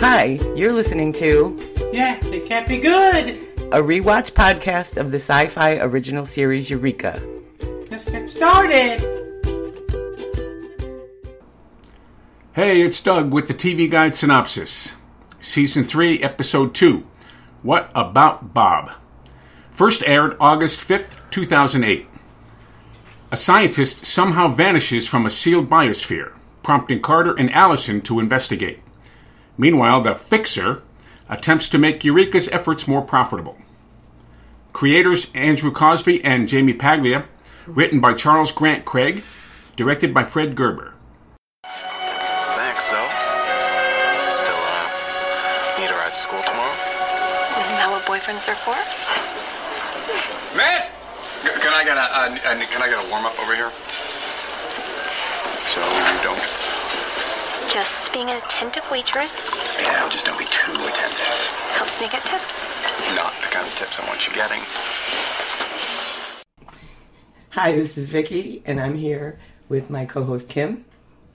Hi, you're listening to Yeah, it can't be good. a rewatch podcast of the sci fi original series Eureka. Let's get started. Hey, it's Doug with the TV Guide Synopsis. Season 3, Episode 2 What About Bob? First aired August 5th, 2008. A scientist somehow vanishes from a sealed biosphere, prompting Carter and Allison to investigate. Meanwhile, the Fixer attempts to make Eureka's efforts more profitable. Creators Andrew Cosby and Jaime Paglia, written by Charles Grant Craig, directed by Fred Gerber. Thanks, so. Still, uh, need a ride to school tomorrow? Isn't that what boyfriends are for? Miss! C- Can I get a, a, a can I get a warm up over here? So you don't. Just being an attentive waitress Yeah, well, just don't be too attentive. helps me get tips. Not the kind of tips I want you getting. Hi, this is Vicky, and I'm here with my co host Kim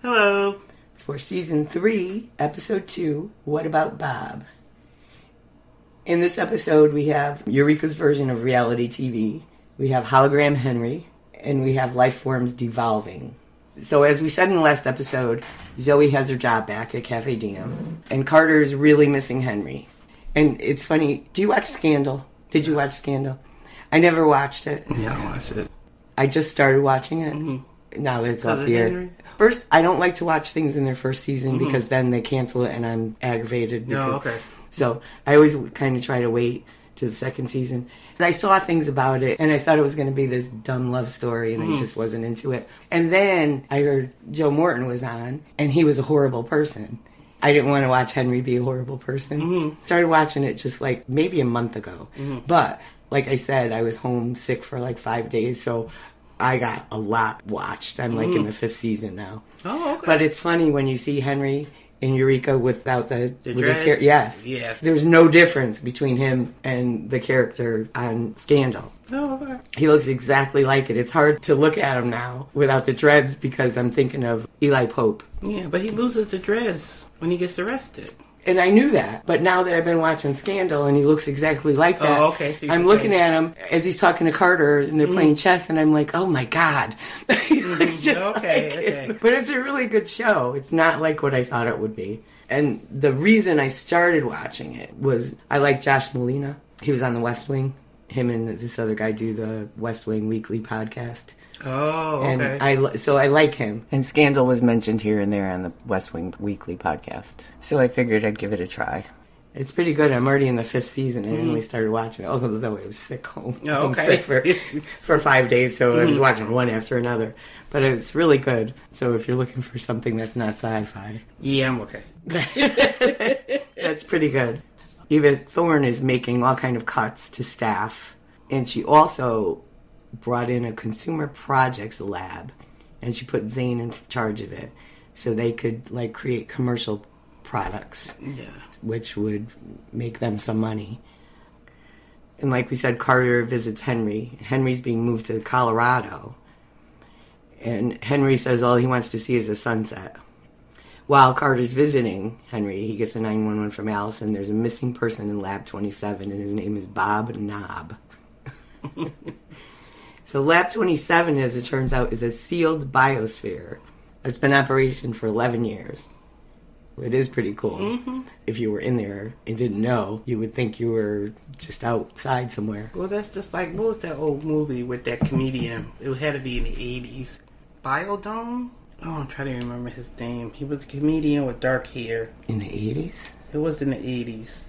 Hello. for season 3, episode 2 What About Bob? In this episode, we have Eureka's version of reality TV, we have Hologram Henry, and we have life forms devolving. So, as we said in the last episode, Zoe has her job back at Cafe Diem, and Carter is really missing Henry. And it's funny, do you watch Scandal? Did you watch Scandal? I never watched it. Yeah, I watched it. I just started watching it. Mm-hmm. Now it's off of the air. First, I don't like to watch things in their first season mm-hmm. because then they cancel it and I'm aggravated. Oh, no, okay. So I always kind of try to wait to the second season. I saw things about it and I thought it was going to be this dumb love story and I mm-hmm. just wasn't into it. And then I heard Joe Morton was on and he was a horrible person. I didn't want to watch Henry be a horrible person. Mm-hmm. Started watching it just like maybe a month ago. Mm-hmm. But like I said, I was home sick for like five days, so I got a lot watched. I'm like in the fifth season now. Oh, okay. But it's funny when you see Henry in Eureka without the, The with his hair. Yes. Yeah. There's no difference between him and the character on Scandal. Okay. He looks exactly like it. It's hard to look at him now without the dreads because I'm thinking of Eli Pope. Yeah, but he loses the dress when he gets arrested. And I knew that, but now that I've been watching Scandal and he looks exactly like that, Oh, okay, so I'm looking at him as he's talking to Carter and they're playing chess, and I'm like, oh my god, he looks just Mm-hmm. Okay, like okay. him. But it's a really good show. It's not like what I thought it would be. And the reason I started watching it was I like Josh Malina. He was on The West Wing. Him and this other guy do the West Wing Weekly podcast. Oh, And okay. I li- so I like him. And Scandal was mentioned here and there on the West Wing Weekly podcast. So I figured I'd give it a try. It's pretty good. I'm already in the fifth season. I only mm. started watching it. Although I was sick home. Oh, okay. sick for, for five days, so I was mm. watching one after another. But it's really good. So if you're looking for something that's not sci-fi, yeah, I'm okay. that's pretty good. Eva Thorne is making all kind of cuts to staff, and she also brought in a consumer projects lab, and she put Zane in charge of it, so they could like create commercial products, Yeah. which would make them some money. And like we said, Carter visits Henry. Henry's being moved to Colorado, and Henry says all he wants to see is a sunset. While Carter's visiting Henry, he gets a 911 from Allison. There's a missing person in Lab 27, and his name is Bob Knob. so, Lab 27, as it turns out, is a sealed biosphere. It's been in operation for 11 years. It is pretty cool. Mm-hmm. If you were in there and didn't know, you would think you were just outside somewhere. Well, that's just like what was that old movie with that comedian? It had to be in the '80s. Biodome. Oh, I'm trying to remember his name. He was a comedian with dark hair. In the 80s? It was in the 80s.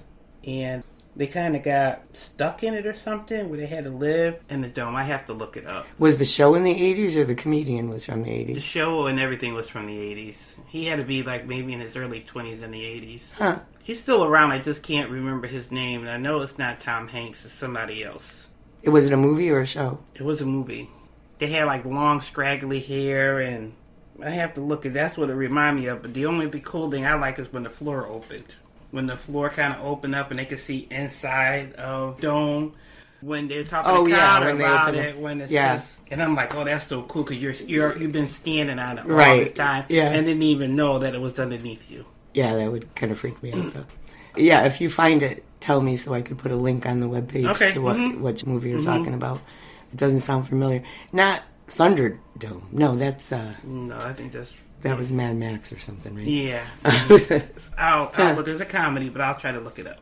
And they kind of got stuck in it or something where they had to live in the dome. I have to look it up. Was the show in the 80s or the comedian was from the 80s? The show and everything was from the 80s. He had to be like maybe in his early 20s in the 80s. Huh. He's still around. I just can't remember his name. And I know it's not Tom Hanks. It's somebody else. It was it a movie or a show? It was a movie. They had like long, scraggly hair, and I have to look at. That's what it reminded me of. But the only the cool thing I like is when the floor opened. When the floor kind of opened up and they could see inside of dome. when they're talking Oh, to yeah, about it, when it's Yeah. just, and I'm like, oh, that's so cool because you're you're you've been standing on it all Right. this time, Yeah. and didn't even know that it was underneath you. Yeah, that would kind of freak me out. Though. Yeah, if you find it, tell me so I could put a link on the webpage Okay, to what mhm. what movie you're talking about. It doesn't sound familiar. Not Thunderdome. No, that's uh, No, I think that's that was Mad Max or something, right? yeah. I'll, I'll look. There's a comedy, but I'll try to look it up.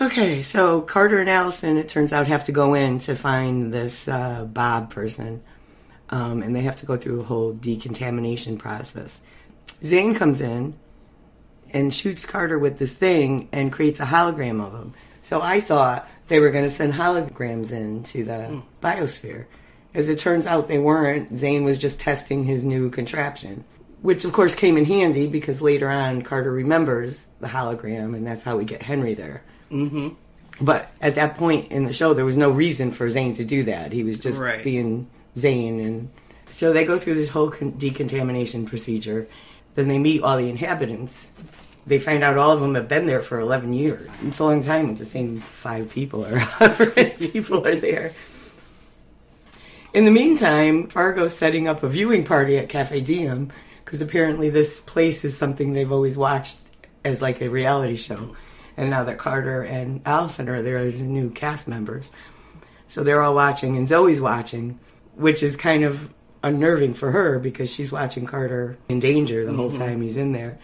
Okay, so Carter and Allison, it turns out, have to go in to find this uh, Bob person, um, and they have to go through a whole decontamination process. Zane comes in and shoots Carter with this thing and creates a hologram of him. So I thought they were going to send holograms into the biosphere. As it turns out, they weren't. Zane was just testing his new contraption, which of course came in handy because later on Carter remembers the hologram, and that's how we get Henry there. Mm-hmm. But at that point in the show, there was no reason for Zane to do that. He was just Right. being Zane, and so they go through this whole con- decontamination procedure. Then they meet all the inhabitants. They find out all of them have been there for 11 years. It's a long time with the same five people or however many people are there. In the meantime, Fargo's setting up a viewing party at Cafe Diem because apparently this place is something they've always watched as like a reality show. And now that Carter and Allison are there as new cast members. So they're all watching, and Zoe's watching, which is kind of unnerving for her because she's watching Carter in danger the whole mm-hmm. time he's in there.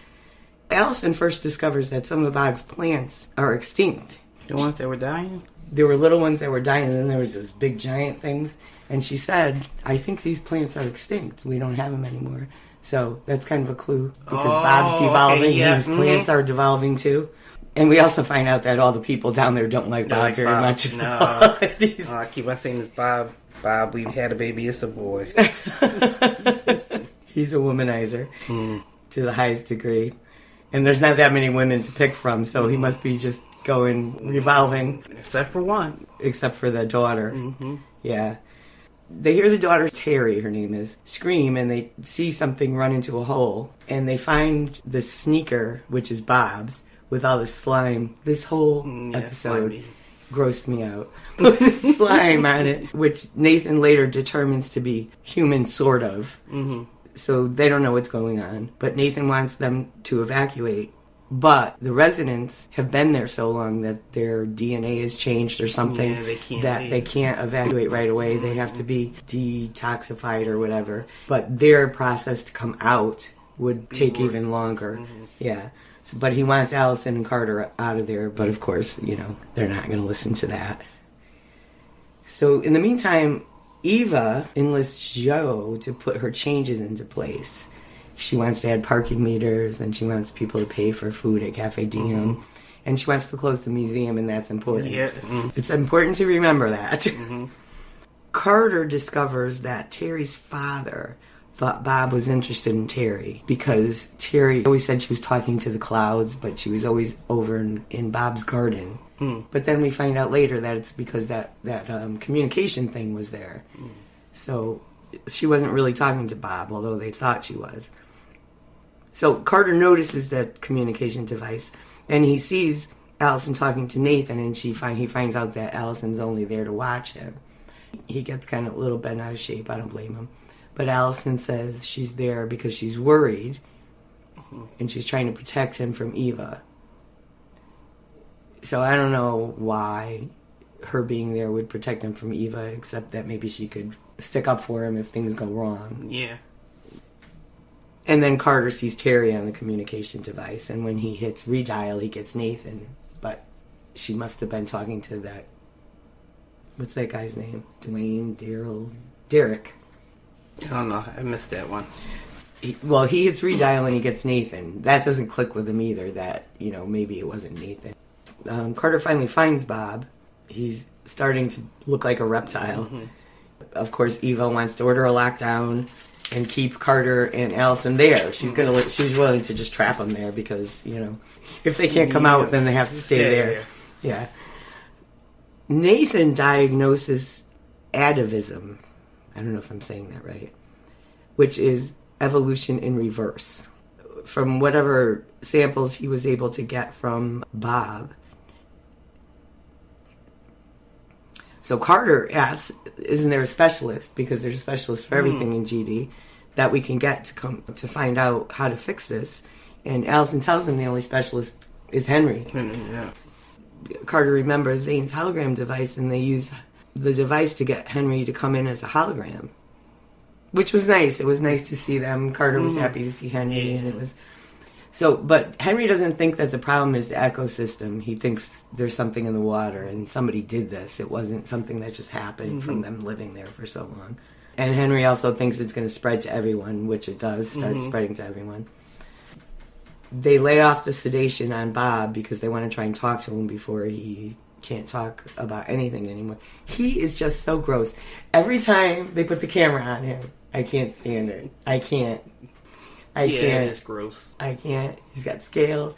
Allison first discovers that some of Bob's plants are extinct. The ones that were dying. There were little ones that were dying, and then there was those big giant things. And she said, "I think these plants are extinct. We don't have them anymore." So that's kind of a clue because Oh, Bob's okay, devolving, yeah, and his plants are devolving too. And we also find out that all the people down there don't like Don't Bob like very Bob. much. No. Oh, I keep on saying Bob. Bob, we've had a baby. It's a boy. He's a womanizer Hmm. to the highest degree. And there's not that many women to pick from, so he must be just going revolving, Except for one. except for the daughter. Mm-hmm. Yeah. They hear the daughter, Terry, her name is, scream, and they see something run into a hole. And they find the sneaker, which is Bob's, with all the slime. This whole Mm, yeah, episode slimy. grossed me out. With slime on it, which Nathan later determines to be human, sort of. Mm-hmm. So they don't know what's going on. But Nathan wants them to evacuate. But the residents have been there so long that their DNA has changed or something Yeah, they that leave. they can't evacuate right away. They have to be detoxified or whatever. But their process to come out would take even longer. Mm-hmm. Yeah. So, but he wants Allison and Carter out of there. But of course, you know, they're not going to listen to that. So in the meantime, Eva enlists Joe to put her changes into place. She wants to add parking meters and she wants people to pay for food at Cafe Diem. And she wants to close the museum, and that's important. Yeah. mm. It's important to remember that. Carter discovers that Terry's father thought Bob was interested in Terry because Terry always said she was talking to the clouds, but she was always over in, in Bob's garden. But then we find out later that it's because that that um, communication thing was there. So she wasn't really talking to Bob, although they thought she was. So Carter notices that communication device, and he sees Allison talking to Nathan, and she find he finds out that Allison's only there to watch him. He gets kind of a little bent out of shape. I don't blame him, but Allison says she's there because she's worried, and she's trying to protect him from Eva. So I don't know why her being there would protect him from Eva, except that maybe she could stick up for him if things go wrong. Yeah. And then Carter sees Terry on the communication device, and when he hits redial, he gets Nathan. But she must have been talking to that. What's that guy's name? Dwayne, Daryl, Derek. I don't know. I missed that one. He, well, he hits redial and he gets Nathan. That doesn't click with him either. That you know maybe it wasn't Nathan. Um, Carter finally finds Bob. He's starting to look like a reptile. Of course, Eva wants to order a lockdown and keep Carter and Allison there. She's gonna. li- She's willing to just trap them there because you know, if they can't come out, then they have to stay Stay there. there. Yeah. Nathan diagnoses atavism. I don't know if I'm saying that right. Which is evolution in reverse. From whatever samples he was able to get from Bob. So Carter asks, "Isn't there a specialist? Because there's a specialist for hmm. everything in GD that we can get to come to find out how to fix this." And Allison tells him the only specialist is Henry. Yeah. Carter remembers Zane's hologram device, and they use the device to get Henry to come in as a hologram, which was nice. It was nice to see them. Carter was hmm. happy to see Henry, and it was so. But Henry doesn't think that the problem is the ecosystem. He thinks there's something in the water, and somebody did this. It wasn't something that just happened mm-hmm. from them living there for so long. And Henry also thinks it's going to spread to everyone, which it does start mm-hmm. spreading to everyone they lay off the sedation on Bob because they want to try and talk to him before he can't talk about anything anymore. He is just so gross. Every time they put the camera on him, I can't stand it. I can't. I Yeah, can't. it's gross. I can't. He's got scales.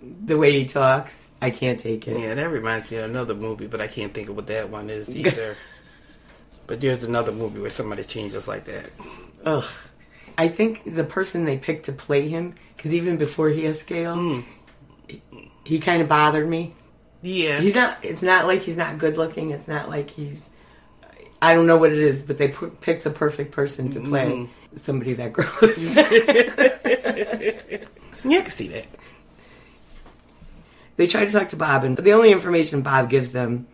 The way he talks, I can't take it. Yeah, that reminds me of another movie, but I can't think of what that one is either. but there's another movie where somebody changes like that. Ugh. I think the person they picked to play him, because even before he has scales, hmm. he, he kind of bothered me. Yeah. He's not. It's not like he's not good looking. It's not like he's. I don't know what it is, but they put, picked the perfect person to play mm-hmm. somebody that gross. yeah, I can see that. they try to talk to Bob, and the only information Bob gives them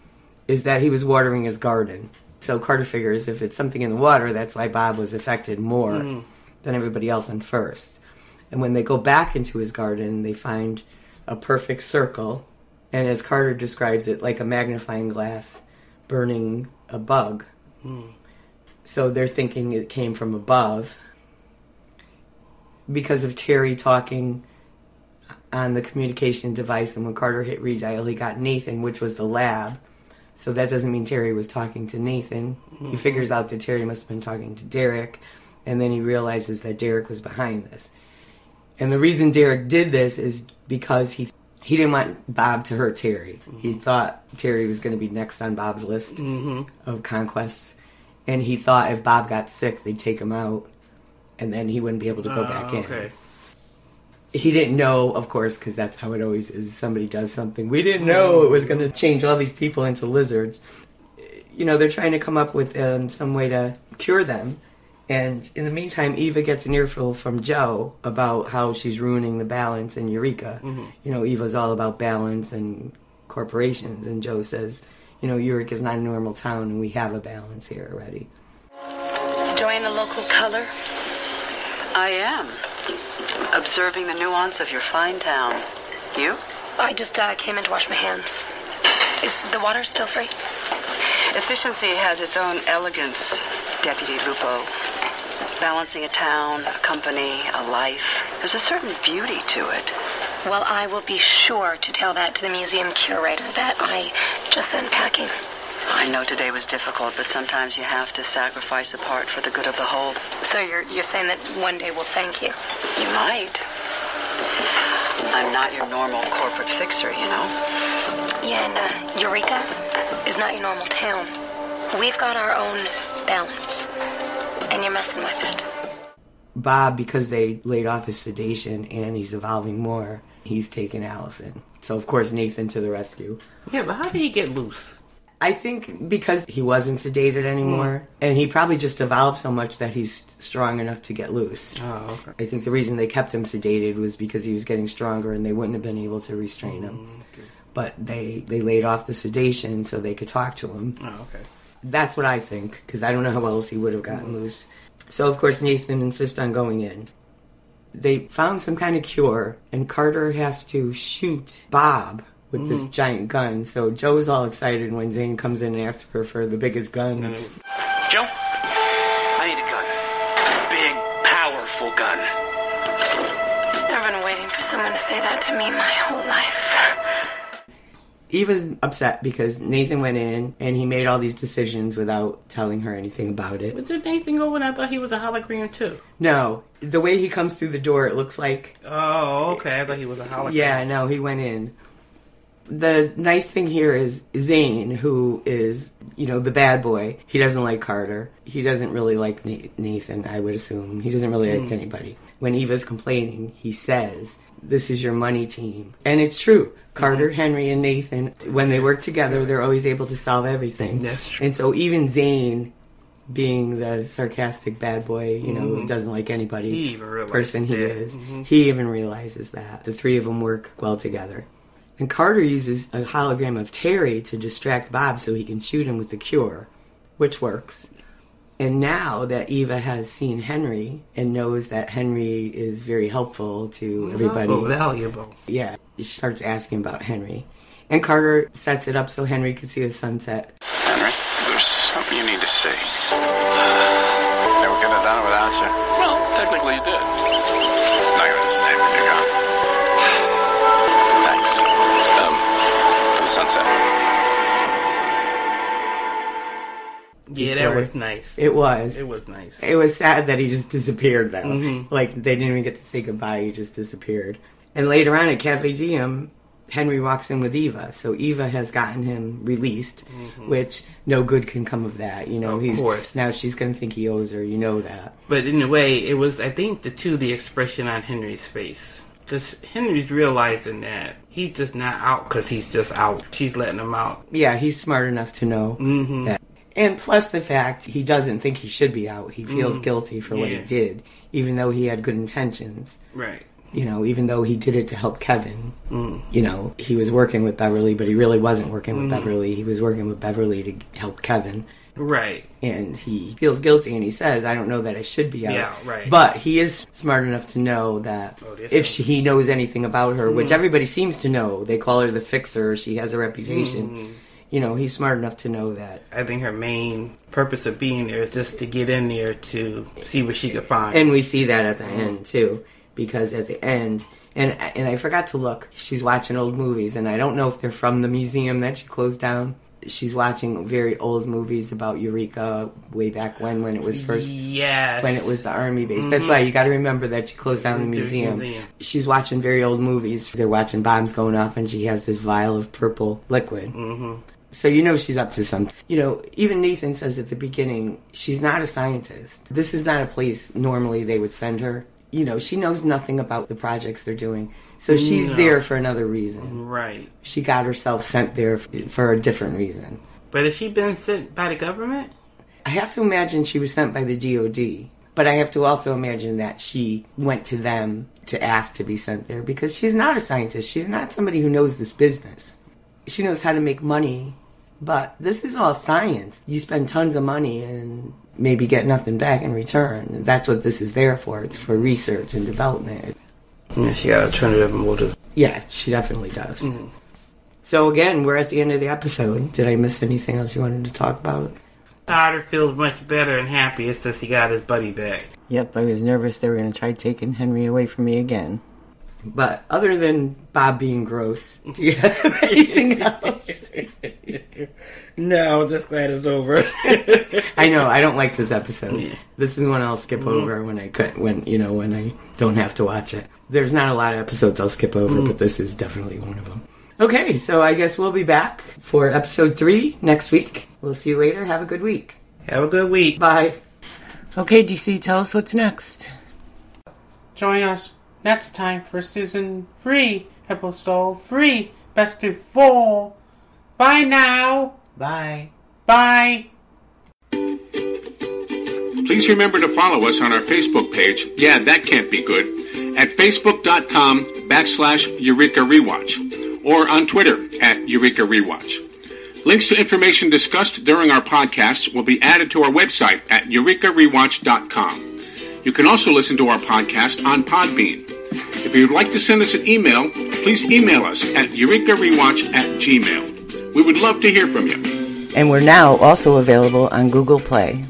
is that he was watering his garden. So Carter figures if it's something in the water, that's why Bob was affected more mm-hmm. than everybody else in first. And when they go back into his garden, they find a perfect circle, and as Carter describes it, like a magnifying glass burning a bug. So they're thinking it came from above because of Terry talking on the communication device, and when Carter hit redial, he got Nathan, which was the lab. So that doesn't mean Terry was talking to Nathan. He mm-hmm. figures out that Terry must have been talking to Derek, and then he realizes that Derek was behind this. And the reason Derek did this is because he he didn't want Bob to hurt Terry. He thought Terry was going to be next on Bob's list of conquests, and he thought if Bob got sick, they'd take him out, and then he wouldn't be able to go back in he didn't know, of course, because that's how it always is. Somebody does something. We didn't know it was going to change all these people into lizards. You know, they're trying to come up with um, some way to cure them. And in the meantime, Eva gets an earful from Joe about how she's ruining the balance in Eureka. You know, Eva's all about balance and corporations. And Joe says, you know, Eureka's not a normal town and we have a balance here already. Enjoying the local color? I am. Observing the nuance of your fine town. You? I just uh, came in to wash my hands. Is the water still free? Efficiency has its own elegance, Deputy Lupo. Balancing a town, a company, a life. There's a certain beauty to it. Well, I will be sure to tell that to the museum curator that I just sent packing. I know today was difficult, but sometimes you have to sacrifice a part for the good of the whole. So you're you're saying that one day we'll thank you? You might. I'm not your normal corporate fixer, you know. Yeah, and uh, Eureka is not your normal town. We've got our own balance, and you're messing with it. Bob, because they laid off his sedation and he's evolving more, he's taken Allison. So, of course, Nathan to the rescue. Yeah, but how did he get loose? I think because he wasn't sedated anymore, hmm. and he probably just evolved so much that he's strong enough to get loose. Oh, okay. I think the reason they kept him sedated was because he was getting stronger and they wouldn't have been able to restrain him. Mm, okay. But they, they laid off the sedation so they could talk to him. Oh, okay. That's what I think, because I don't know how else he would have gotten loose. So, of course, Nathan insists on going in. They found some kind of cure, and Carter has to shoot Bob with this mm. giant gun. So Joe's all excited when Zane comes in and asks her for the biggest gun. Joe, I need a gun. Big, powerful gun. I've been waiting for someone to say that to me my whole life. Eva's upset because Nathan went in and he made all these decisions without telling her anything about it. But did Nathan go in? I thought he was a hologram too? No, the way he comes through the door, it looks like Oh, okay. I thought he was a hologram. Yeah, no, he went in. The nice thing here is Zane, who is, you know, the bad boy. He doesn't like Carter. He doesn't really like Nathan, I would assume. He doesn't really like hmm. anybody. when Eva's complaining, he says, This is your money team. And it's true. Carter, mm-hmm. Henry, and Nathan, when they work together, they're always able to solve everything. That's true. And so even Zane, being the sarcastic bad boy, you know, who mm-hmm. doesn't like anybody, He person he that. is, mm-hmm. he even realizes that. The three of them work well together. And Carter uses a hologram of Terry to distract Bob so he can shoot him with the cure, which works. And now that Eva has seen Henry and knows that Henry is very helpful to everybody, Also valuable. yeah, she starts asking about Henry. And Carter sets it up so Henry can see the sunset. Henry, there's something you need to see. Never could have done it without you. Well, technically you did. It's not gonna be the same when you're gone. Thanks. Um, for the sunset. Yeah, that was nice. It was. It was nice. It was sad that he just disappeared, though. Mm-hmm. Like, they didn't even get to say goodbye. He just disappeared. And later on at Cafe Diem, Henry walks in with Eva. So Eva has gotten him released, which no good can come of that. You know, Mm-hmm. Of he's course. now she's going to think he owes her. You know that. But in a way, it was, I think, the two, the expression on Henry's face. Because Henry's realizing that he's just not out because he's just out. She's letting him out. Yeah, he's smart enough to know Mm-hmm. that. And plus the fact he doesn't think he should be out. He feels guilty for what he Mm. Did, even though he had good intentions. Right. you know, even though he did it to help Kevin, Mm. you know, he was working with Beverly, but he really wasn't working with Beverly. He was working with Beverly to help Kevin. Right. And he feels guilty and he says, I don't know that I should be out. Yeah, right. But he is smart enough to know that Oh, if she, he knows anything about her, Mm. which everybody seems to know, they call her the fixer, she has a reputation. You know, he's smart enough to know that. I think her main purpose of being there is just to get in there to see what she could find. And we see that at the end too, because at the end, and and I forgot to look. She's watching old movies, and I don't know if they're from the museum that she closed down. She's watching very old movies about Eureka way back when, when it was first yes. when it was the army base. That's why you got to remember that she closed down the museum. museum. She's watching very old movies. They're watching bombs going off, and she has this vial of purple liquid. Mm-hmm. So you know she's up to something. You know, even Nathan says at the beginning, she's not a scientist. This is not a place normally they would send her. You know, she knows nothing about the projects they're doing. So she's No. there for another reason. Right. She got herself sent there for a different reason. But has she been sent by the government? I have to imagine she was sent by the DOD, but I have to also imagine that she went to them to ask to be sent there because she's not a scientist. She's not somebody who knows this business. She knows how to make money, but this is all science. You spend tons of money and maybe get nothing back in return. That's what this is there for. It's for research and development. Yeah, she got alternative motive. Yeah, she definitely does. Mm-hmm. So again, we're at the end of the episode. Did I miss anything else you wanted to talk about? Carter feels much better and happier since he got his buddy back. Yep, I was nervous they were going to try taking Henry away from me again. But other than Bob being gross, do you have anything else? No, just glad it's over. I know I don't like this episode. Yeah. This is one I'll skip mm-hmm. over when I cut when you know when I don't have to watch it. There's not a lot of episodes I'll skip over, mm-hmm. but this is definitely one of them. Okay, so I guess we'll be back for episode three next week. We'll see you later. Have a good week. Have a good week. Bye. Okay, DC, tell us what's next. Join us next time for season 3, episode 3, best of 4. Bye now. Bye. Bye. Please remember to follow us on our Facebook page. Yeah, that can't be good. At facebook.com backslash Eureka Rewatch or on Twitter at Eureka Rewatch. Links to information discussed during our podcasts will be added to our website at eurekarewatch.com. You can also listen to our podcast on Podbean. If you'd like to send us an email, please email us at eurekarewatch at gmail. We would love to hear from you. And we're now also available on Google Play.